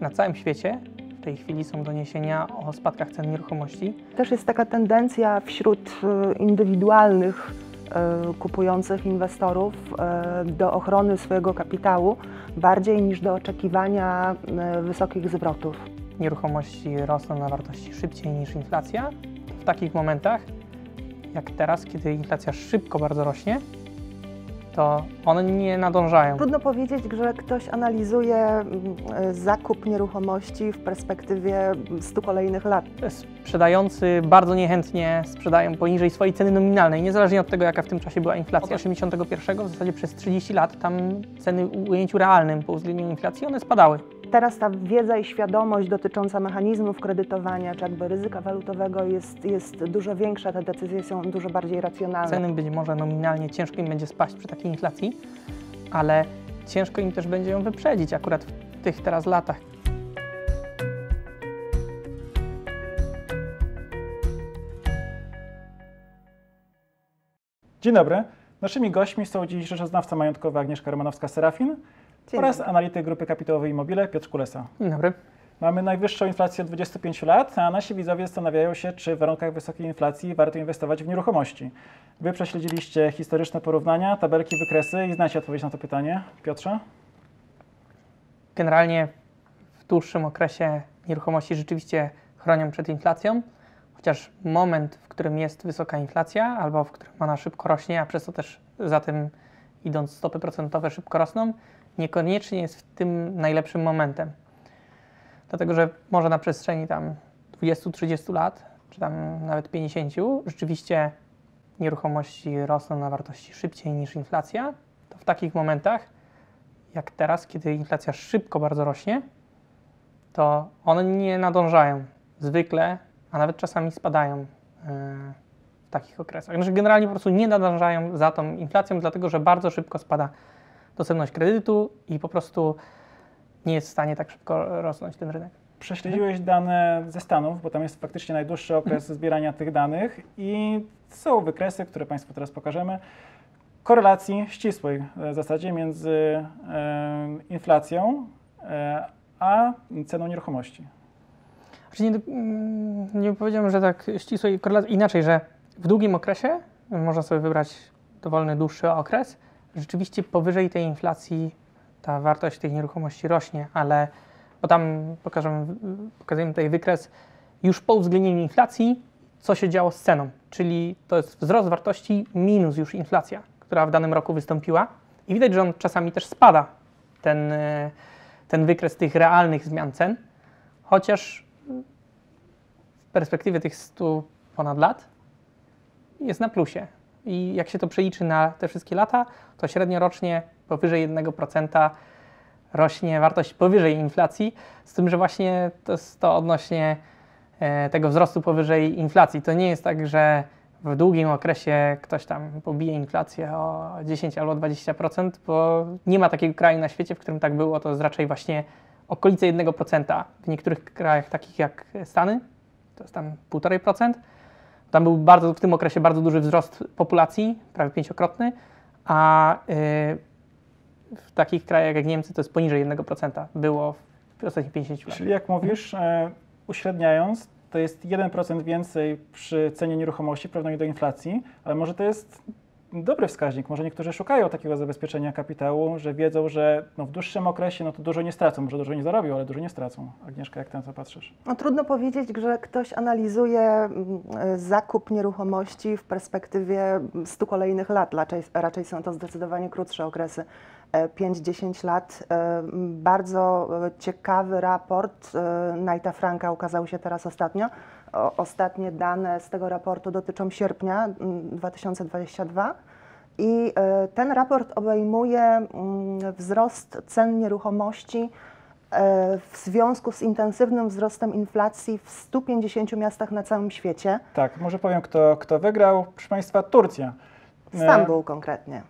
na całym świecie w tej chwili są doniesienia o spadkach cen nieruchomości. Też jest taka tendencja wśród e, indywidualnych e, kupujących inwestorów e, do ochrony swojego kapitału bardziej niż do oczekiwania wysokich zwrotów. Nieruchomości rosną na wartości szybciej niż inflacja. W takich momentach, jak teraz, kiedy inflacja szybko bardzo rośnie, to one nie nadążają. Trudno powiedzieć, że ktoś analizuje mm, zakup nieruchomości w perspektywie 100 kolejnych lat. Sprzedający bardzo niechętnie sprzedają poniżej swojej ceny nominalnej, niezależnie od tego, jaka w tym czasie była inflacja. Od 81 w zasadzie przez 30 lat tam ceny w ujęciu realnym po uwzględnieniu inflacji, one spadały. Teraz ta wiedza i świadomość dotycząca mechanizmów kredytowania czy jakby ryzyka walutowego jest, jest dużo większa, te decyzje są dużo bardziej racjonalne. Ceny być może nominalnie ciężko im będzie spaść przy takiej inflacji, ale ciężko im też będzie ją wyprzedzić akurat w tych teraz latach. Dzień dobry. Naszymi gośćmi są dziś rzeczoznawca majątkowy Agnieszka Romanowska-Serafin Dzień oraz dobry. analityk grupy kapitałowej Immobile Piotr Kulesa. Dzień dobry. Mamy najwyższą inflację od 25 lat, a nasi widzowie zastanawiają się, czy w warunkach wysokiej inflacji warto inwestować w nieruchomości. Wy prześledziliście historyczne porównania, tabelki, wykresy i znacie odpowiedź na to pytanie. Piotrze? Generalnie w dłuższym okresie nieruchomości rzeczywiście chronią przed inflacją, chociaż moment, w którym jest wysoka inflacja albo w którym ona szybko rośnie, a przez to też za tym idąc stopy procentowe szybko rosną, niekoniecznie jest w tym najlepszym momentem. Dlatego, że może na przestrzeni tam 20-30 lat, czy tam nawet 50, rzeczywiście nieruchomości rosną na wartości szybciej niż inflacja, to w takich momentach, jak teraz, kiedy inflacja szybko bardzo rośnie, to one nie nadążają zwykle, a nawet czasami spadają yy, w takich okresach. Znaczy generalnie po prostu nie nadążają za tą inflacją, dlatego że bardzo szybko spada dostępność kredytu i po prostu nie jest w stanie tak szybko rosnąć ten rynek. Prześledziłeś dane ze Stanów, bo tam jest faktycznie najdłuższy okres zbierania tych danych i są wykresy, które Państwu teraz pokażemy, korelacji ścisłej w zasadzie między e, inflacją e, a ceną nieruchomości. Znaczy nie, mm, nie powiedziałbym, że tak ścisłej korelacji, inaczej, że w długim okresie można sobie wybrać dowolny dłuższy okres. Rzeczywiście powyżej tej inflacji ta wartość tych nieruchomości rośnie, ale bo tam pokażemy, pokazujemy tutaj wykres już po uwzględnieniu inflacji, co się działo z ceną, czyli to jest wzrost wartości minus już inflacja, która w danym roku wystąpiła. I widać, że on czasami też spada, ten, e, ten wykres tych realnych zmian cen, chociaż w perspektywie tych 100 ponad lat jest na plusie. I jak się to przeliczy na te wszystkie lata, to średnio rocznie powyżej 1% rośnie wartość powyżej inflacji, z tym, że właśnie to jest to odnośnie e, tego wzrostu powyżej inflacji. To nie jest tak, że w długim okresie ktoś tam pobije inflację o 10 albo 20%, bo nie ma takiego kraju na świecie, w którym tak było. To jest raczej właśnie okolice 1%. W niektórych krajach takich jak Stany, to jest tam 1,5%. Tam był bardzo, w tym okresie bardzo duży wzrost populacji, prawie pięciokrotny, a y, w takich krajach jak Niemcy to jest poniżej 1% było w ostatnich 50 latach. Czyli jak mówisz, e, uśredniając, to jest 1% więcej przy cenie nieruchomości, prawdopodobnie do inflacji, ale może to jest dobry wskaźnik. Może niektórzy szukają takiego zabezpieczenia kapitału, że wiedzą, że no w dłuższym okresie no to dużo nie stracą. Może dużo nie zarobią, ale dużo nie stracą. Agnieszka, jak na to patrzysz? No, trudno powiedzieć, że ktoś analizuje mm, e, zakup nieruchomości w perspektywie 100 kolejnych lat. Raczej, raczej są to zdecydowanie krótsze okresy. e, 5-10 lat. E, Bardzo e, ciekawy raport e, Knighta Franka ukazał się teraz ostatnio. Ostatnie dane z tego raportu dotyczą sierpnia mm, 2022. I e, ten raport obejmuje mm, wzrost cen nieruchomości e, w związku z intensywnym wzrostem inflacji w 150 miastach na całym świecie. Tak, może powiem, kto, kto wygrał. Proszę Państwa, Turcja. E, Stambuł konkretnie.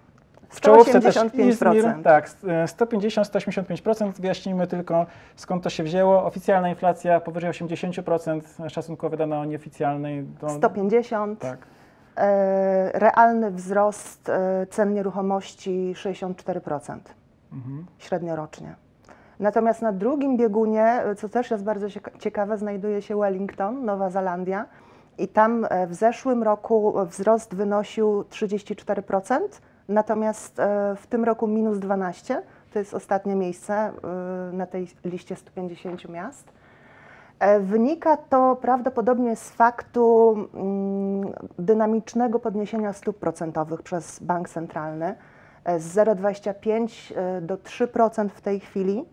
W czołówce też 185%. Izmir, tak, 150-185%. Wyjaśnijmy tylko skąd to się wzięło. Oficjalna inflacja powyżej 80%, szacunkowe dane o nieoficjalnej. Do, 150. Tak. E, realny wzrost e, cen nieruchomości 64% Mhm. średniorocznie. Natomiast na drugim biegunie, co też jest bardzo cieka- ciekawe, znajduje się Wellington, Nowa Zelandia. I tam e, w zeszłym roku wzrost wynosił 34%, natomiast e, w tym roku minus 12%. To jest ostatnie miejsce e, na tej liście 150 miast. E, Wynika to prawdopodobnie z faktu mm, dynamicznego podniesienia stóp procentowych przez bank centralny z 0,25 e, do 3% w tej chwili.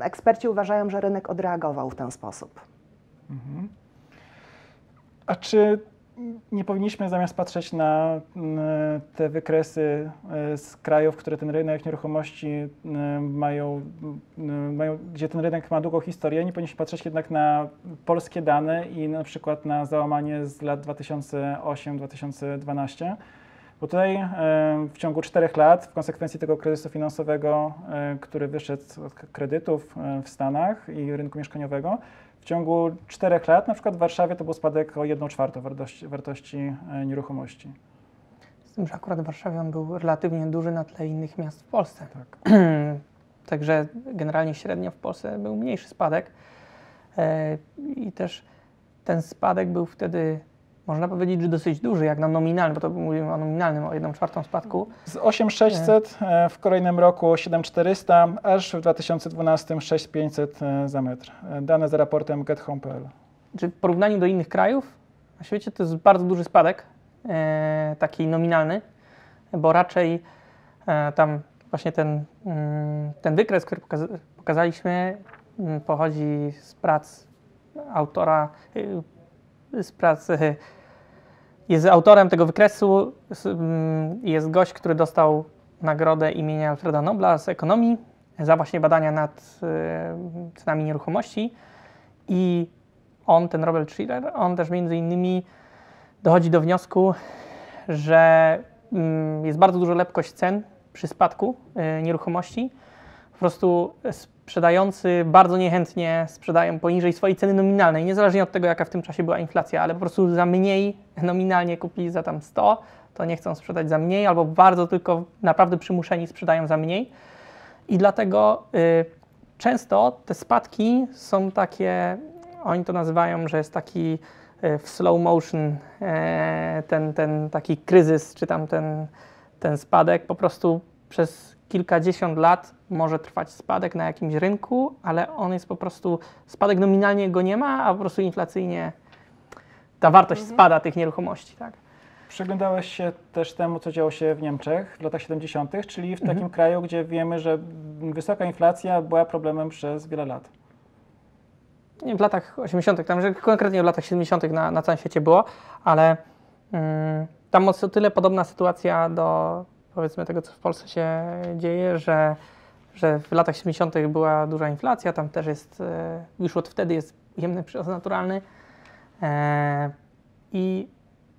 Eksperci uważają, że rynek odreagował w ten sposób. A czy nie powinniśmy zamiast patrzeć na mm, te wykresy e, z krajów, które ten rynek nieruchomości mm, mają, mm, mają, gdzie ten rynek ma długą historię, nie powinniśmy patrzeć jednak na polskie dane i na przykład na załamanie z lat 2008-2012? Bo tutaj e, w ciągu czterech lat, w konsekwencji tego kryzysu finansowego, e, który wyszedł od kredytów e, w Stanach i rynku mieszkaniowego, w ciągu czterech lat, na przykład w Warszawie, to był spadek o 1 czwartą wartości, wartości nieruchomości. Z tym, że akurat w Warszawie on był relatywnie duży na tle innych miast w Polsce. Tak. Także generalnie średnio w Polsce był mniejszy spadek. I też ten spadek był wtedy, można powiedzieć, że dosyć duży, jak na nominalny, bo to mówimy o nominalnym, o 1 czwartą spadku. Z 8600 e, w kolejnym roku 7400, aż w 2012 6500 e, za metr. E, Dane z raportem gethome.pl. Czy w porównaniu do innych krajów na świecie to jest bardzo duży spadek, e, taki nominalny, bo raczej e, tam właśnie ten, mm, ten wykres, który pokaza- pokazaliśmy, mm, pochodzi z prac autora, y, z prac, y, jest autorem tego wykresu, jest gość, który dostał nagrodę imienia Alfreda Nobla z ekonomii za właśnie badania nad y, cenami nieruchomości. I on, ten Robert Schiller, on też między innymi dochodzi do wniosku, że jest bardzo duża lepkość cen przy spadku y, nieruchomości. Po prostu sprzedający bardzo niechętnie sprzedają poniżej swojej ceny nominalnej, niezależnie od tego, jaka w tym czasie była inflacja, ale po prostu za mniej nominalnie kupili za tam 100, to nie chcą sprzedać za mniej, albo bardzo tylko naprawdę przymuszeni sprzedają za mniej. I dlatego y, często te spadki są takie, oni to nazywają, że jest taki y, w slow motion e, ten, ten taki kryzys, czy tam ten, ten spadek. Po prostu przez kilkadziesiąt lat może trwać spadek na jakimś rynku, ale on jest po prostu, spadek nominalnie go nie ma, a po prostu inflacyjnie ta wartość spada tych nieruchomości. Tak? Przyglądałeś się też temu, co działo się w Niemczech w latach 70., czyli w Mhm. takim kraju, gdzie wiemy, że wysoka inflacja była problemem przez wiele lat. nie w latach 80., tam, że konkretnie w latach 70. na, na całym świecie było, ale mm, tam o tyle podobna sytuacja do powiedzmy tego, co w Polsce się dzieje, że, że w latach 70. była duża inflacja, tam też jest, e, już od wtedy jest ujemny przyrost naturalny e, i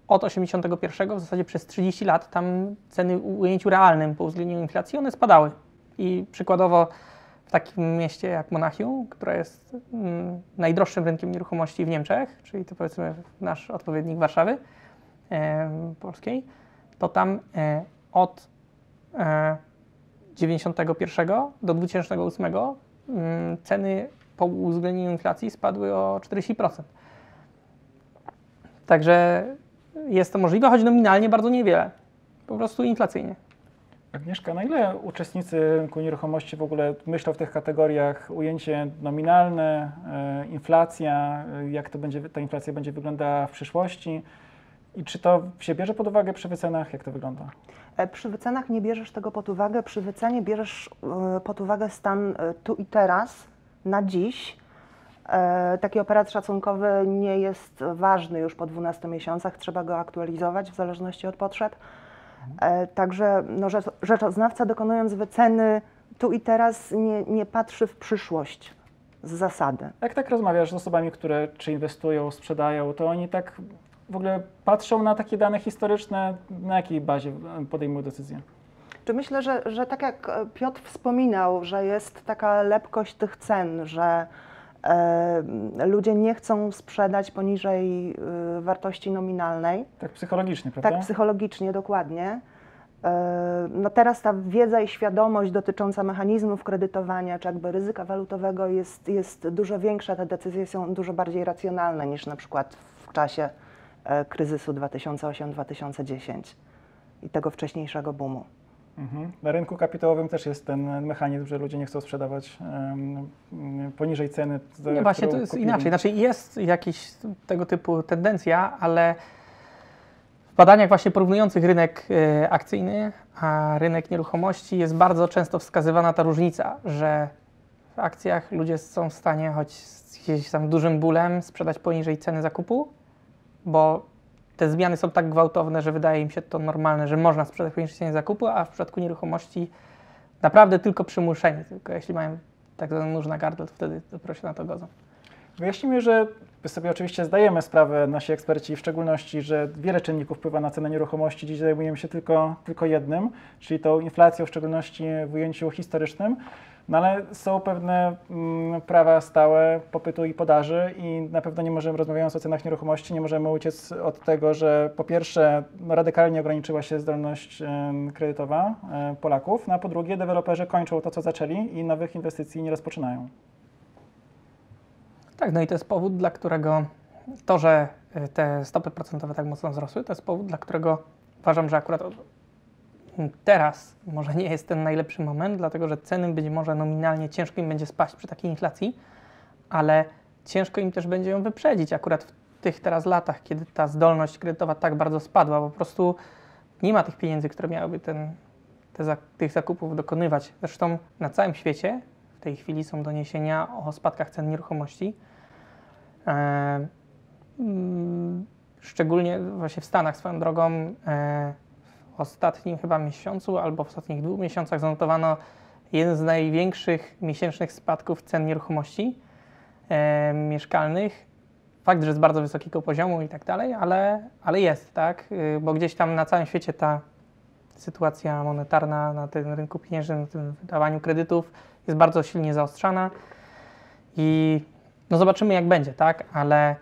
od 81 w zasadzie przez 30 lat tam ceny w ujęciu realnym po uwzględnieniu inflacji, one spadały. I przykładowo w takim mieście jak Monachium, które jest mm, najdroższym rynkiem nieruchomości w Niemczech, czyli to powiedzmy nasz odpowiednik Warszawy em, polskiej, to tam e, od e, 91 do 2008 mm, ceny po uwzględnieniu inflacji spadły o 40%. Także jest to możliwe, choć nominalnie bardzo niewiele. Po prostu inflacyjnie. Agnieszka, na ile uczestnicy rynku nieruchomości w ogóle myślą w tych kategoriach ujęcie nominalne, e, inflacja, e, jak to będzie, ta inflacja będzie wyglądała w przyszłości i czy to się bierze pod uwagę przy wycenach, jak to wygląda? E, Przy wycenach nie bierzesz tego pod uwagę, przy wycenie bierzesz e, pod uwagę stan e, tu i teraz, na dziś. Taki aparat szacunkowy nie jest ważny już po 12 miesiącach, trzeba go aktualizować w zależności od potrzeb. Także no, rzecz- rzeczoznawca dokonując wyceny tu i teraz nie, nie patrzy w przyszłość z zasady. Jak tak rozmawiasz z osobami, które czy inwestują, sprzedają, to oni tak w ogóle patrzą na takie dane historyczne, na jakiej bazie podejmują decyzje? Czy myślę, że, że tak jak Piotr wspominał, że jest taka lepkość tych cen, że e, ludzie nie chcą sprzedać poniżej e, wartości nominalnej, Tak psychologicznie, prawda? tak psychologicznie dokładnie, E, No teraz ta wiedza i świadomość dotycząca mechanizmów kredytowania, czy jakby ryzyka walutowego jest, jest dużo większa, te decyzje są dużo bardziej racjonalne niż na przykład w czasie kryzysu 2008-2010 i tego wcześniejszego boomu. Mhm. Na rynku kapitałowym też jest ten mechanizm, że ludzie nie chcą sprzedawać poniżej ceny. za Nie, właśnie to jest kupili. inaczej. Znaczy jest jakiś tego typu tendencja, ale w badaniach właśnie porównujących rynek e, akcyjny a rynek nieruchomości jest bardzo często wskazywana ta różnica, że w akcjach ludzie są w stanie, choć z jakimś tam dużym bólem, sprzedać poniżej ceny zakupu, bo te zmiany są tak gwałtowne, że wydaje im się to normalne, że można sprzedać poniżej zakupu, a w przypadku nieruchomości naprawdę tylko przymuszeni, tylko jeśli mają tak zwany nóż na gardle, to wtedy dopiero się na to godzą. Wyjaśnijmy, że sobie oczywiście zdajemy sprawę, nasi eksperci w szczególności, że wiele czynników wpływa na cenę nieruchomości. Dziś zajmujemy się tylko, tylko jednym, czyli tą inflacją, w szczególności w ujęciu historycznym. No ale są pewne mm, prawa stałe popytu i podaży i na pewno nie możemy, rozmawiając o cenach nieruchomości, nie możemy uciec od tego, że po pierwsze no, radykalnie ograniczyła się zdolność em, kredytowa e, Polaków, no a po drugie deweloperzy kończą to, co zaczęli i nowych inwestycji nie rozpoczynają. Tak, no i to jest powód, dla którego to, że y, te stopy procentowe tak mocno wzrosły, to jest powód, dla którego uważam, że akurat teraz może nie jest ten najlepszy moment, dlatego że ceny być może nominalnie ciężko im będzie spaść przy takiej inflacji, ale ciężko im też będzie ją wyprzedzić akurat w tych teraz latach, kiedy ta zdolność kredytowa tak bardzo spadła, po prostu nie ma tych pieniędzy, które miałyby ten, te, tych zakupów dokonywać. Zresztą na całym świecie w tej chwili są doniesienia o spadkach cen nieruchomości. E, mm, szczególnie właśnie w Stanach swoją drogą e, ostatnim chyba miesiącu albo w ostatnich dwóch miesiącach zanotowano jeden z największych miesięcznych spadków cen nieruchomości e, mieszkalnych. Fakt, że z bardzo wysokiego poziomu i tak dalej, ale, ale jest, tak? Y, Bo gdzieś tam na całym świecie ta sytuacja monetarna na tym rynku pieniężnym, na tym wydawaniu kredytów jest bardzo silnie zaostrzana i no zobaczymy jak będzie, tak? Ale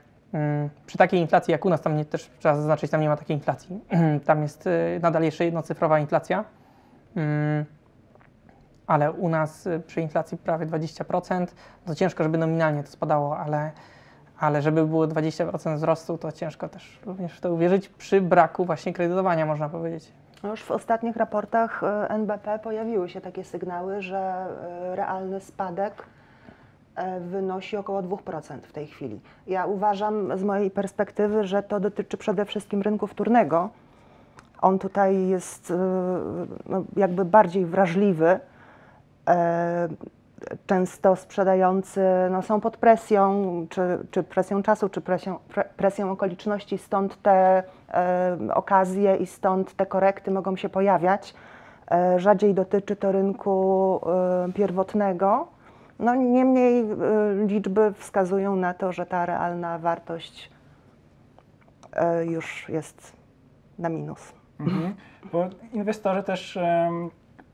przy takiej inflacji jak u nas, tam nie, też trzeba zaznaczyć, tam nie ma takiej inflacji. tam jest y, nadal jeszcze jednocyfrowa inflacja. Mm, ale u nas y, przy inflacji prawie 20%, to ciężko, żeby nominalnie to spadało, ale, ale żeby było 20% wzrostu, to ciężko też również w to uwierzyć przy braku właśnie kredytowania, można powiedzieć. No Już w ostatnich raportach NBP pojawiły się takie sygnały, że realny spadek wynosi około 2% w tej chwili. Ja uważam z mojej perspektywy, że to dotyczy przede wszystkim rynku wtórnego. On tutaj jest e, no, jakby bardziej wrażliwy. E, Często sprzedający no, są pod presją, czy, czy presją czasu, czy presją, pre, presją okoliczności, stąd te e, okazje i stąd te korekty mogą się pojawiać. E, rzadziej dotyczy to rynku e, pierwotnego. No, niemniej e, liczby wskazują na to, że ta realna wartość e, już jest na minus. Mhm. Bo inwestorzy też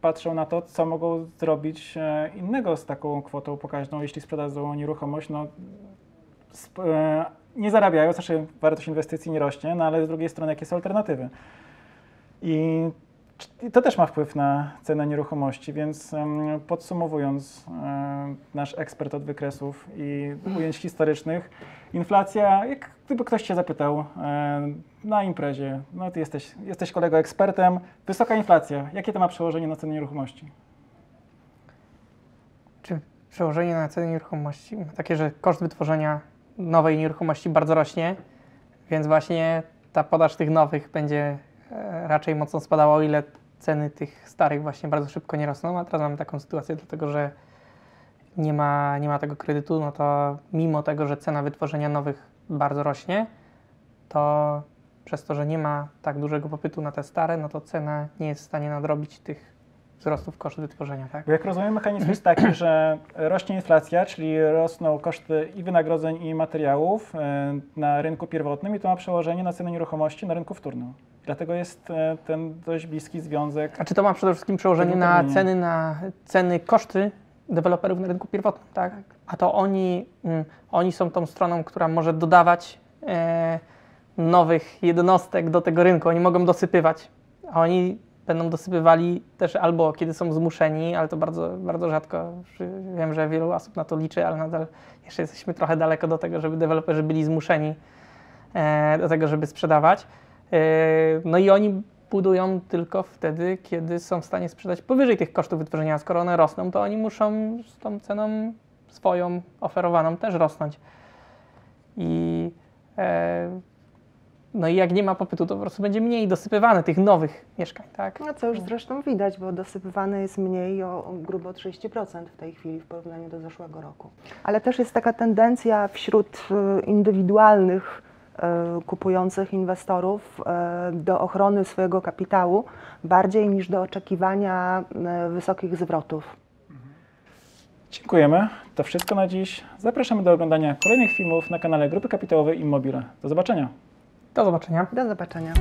patrzą na to, co mogą zrobić e, innego z taką kwotą pokaźną, jeśli sprzedadzą nieruchomość. No, e, nie zarabiają, znaczy wartość inwestycji nie rośnie, no ale z drugiej strony jakie są alternatywy. I i to też ma wpływ na cenę nieruchomości, więc podsumowując, e, nasz ekspert od wykresów i ujęć historycznych, inflacja, jak gdyby ktoś Cię zapytał e, na imprezie, no Ty jesteś, jesteś kolego ekspertem, wysoka inflacja, jakie to ma przełożenie na cenę nieruchomości? Czy przełożenie na ceny nieruchomości ma takie, że koszt wytworzenia nowej nieruchomości bardzo rośnie, więc właśnie ta podaż tych nowych będzie raczej mocno spadała, o ile ceny tych starych właśnie bardzo szybko nie rosną. A teraz mamy taką sytuację, dlatego że nie ma, nie ma tego kredytu, no to mimo tego, że cena wytworzenia nowych bardzo rośnie, to przez to, że nie ma tak dużego popytu na te stare, no to cena nie jest w stanie nadrobić tych wzrostów kosztu wytworzenia, tak? Bo jak rozumiem, mechanizm jest taki, że rośnie inflacja, czyli rosną koszty i wynagrodzeń, i materiałów e, na rynku pierwotnym i to ma przełożenie na cenę nieruchomości na rynku wtórnym. Dlatego jest e, ten dość bliski związek. A czy to ma przede wszystkim przełożenie na ceny, na ceny, koszty deweloperów na rynku pierwotnym, tak? A to oni, mm, oni są tą stroną, która może dodawać e, nowych jednostek do tego rynku. Oni mogą dosypywać. A oni będą dosypywali też albo kiedy są zmuszeni, ale to bardzo, bardzo rzadko. Wiem, że wielu osób na to liczy, ale nadal jeszcze jesteśmy trochę daleko do tego, żeby deweloperzy byli zmuszeni e, do tego, żeby sprzedawać. E, no i oni budują tylko wtedy, kiedy są w stanie sprzedać powyżej tych kosztów wytworzenia. Skoro one rosną, to oni muszą z tą ceną swoją oferowaną też rosnąć. I e, no i jak nie ma popytu, to po prostu będzie mniej dosypywane tych nowych mieszkań, tak? No co już zresztą widać, bo dosypywane jest mniej o grubo 30% w tej chwili w porównaniu do zeszłego roku. Ale też jest taka tendencja wśród e, indywidualnych e, kupujących inwestorów e, do ochrony swojego kapitału bardziej niż do oczekiwania wysokich zwrotów. Dziękujemy. To wszystko na dziś. Zapraszamy do oglądania kolejnych filmów na kanale Grupy Kapitałowej Immobile. Do zobaczenia. Do zobaczenia. Do zobaczenia.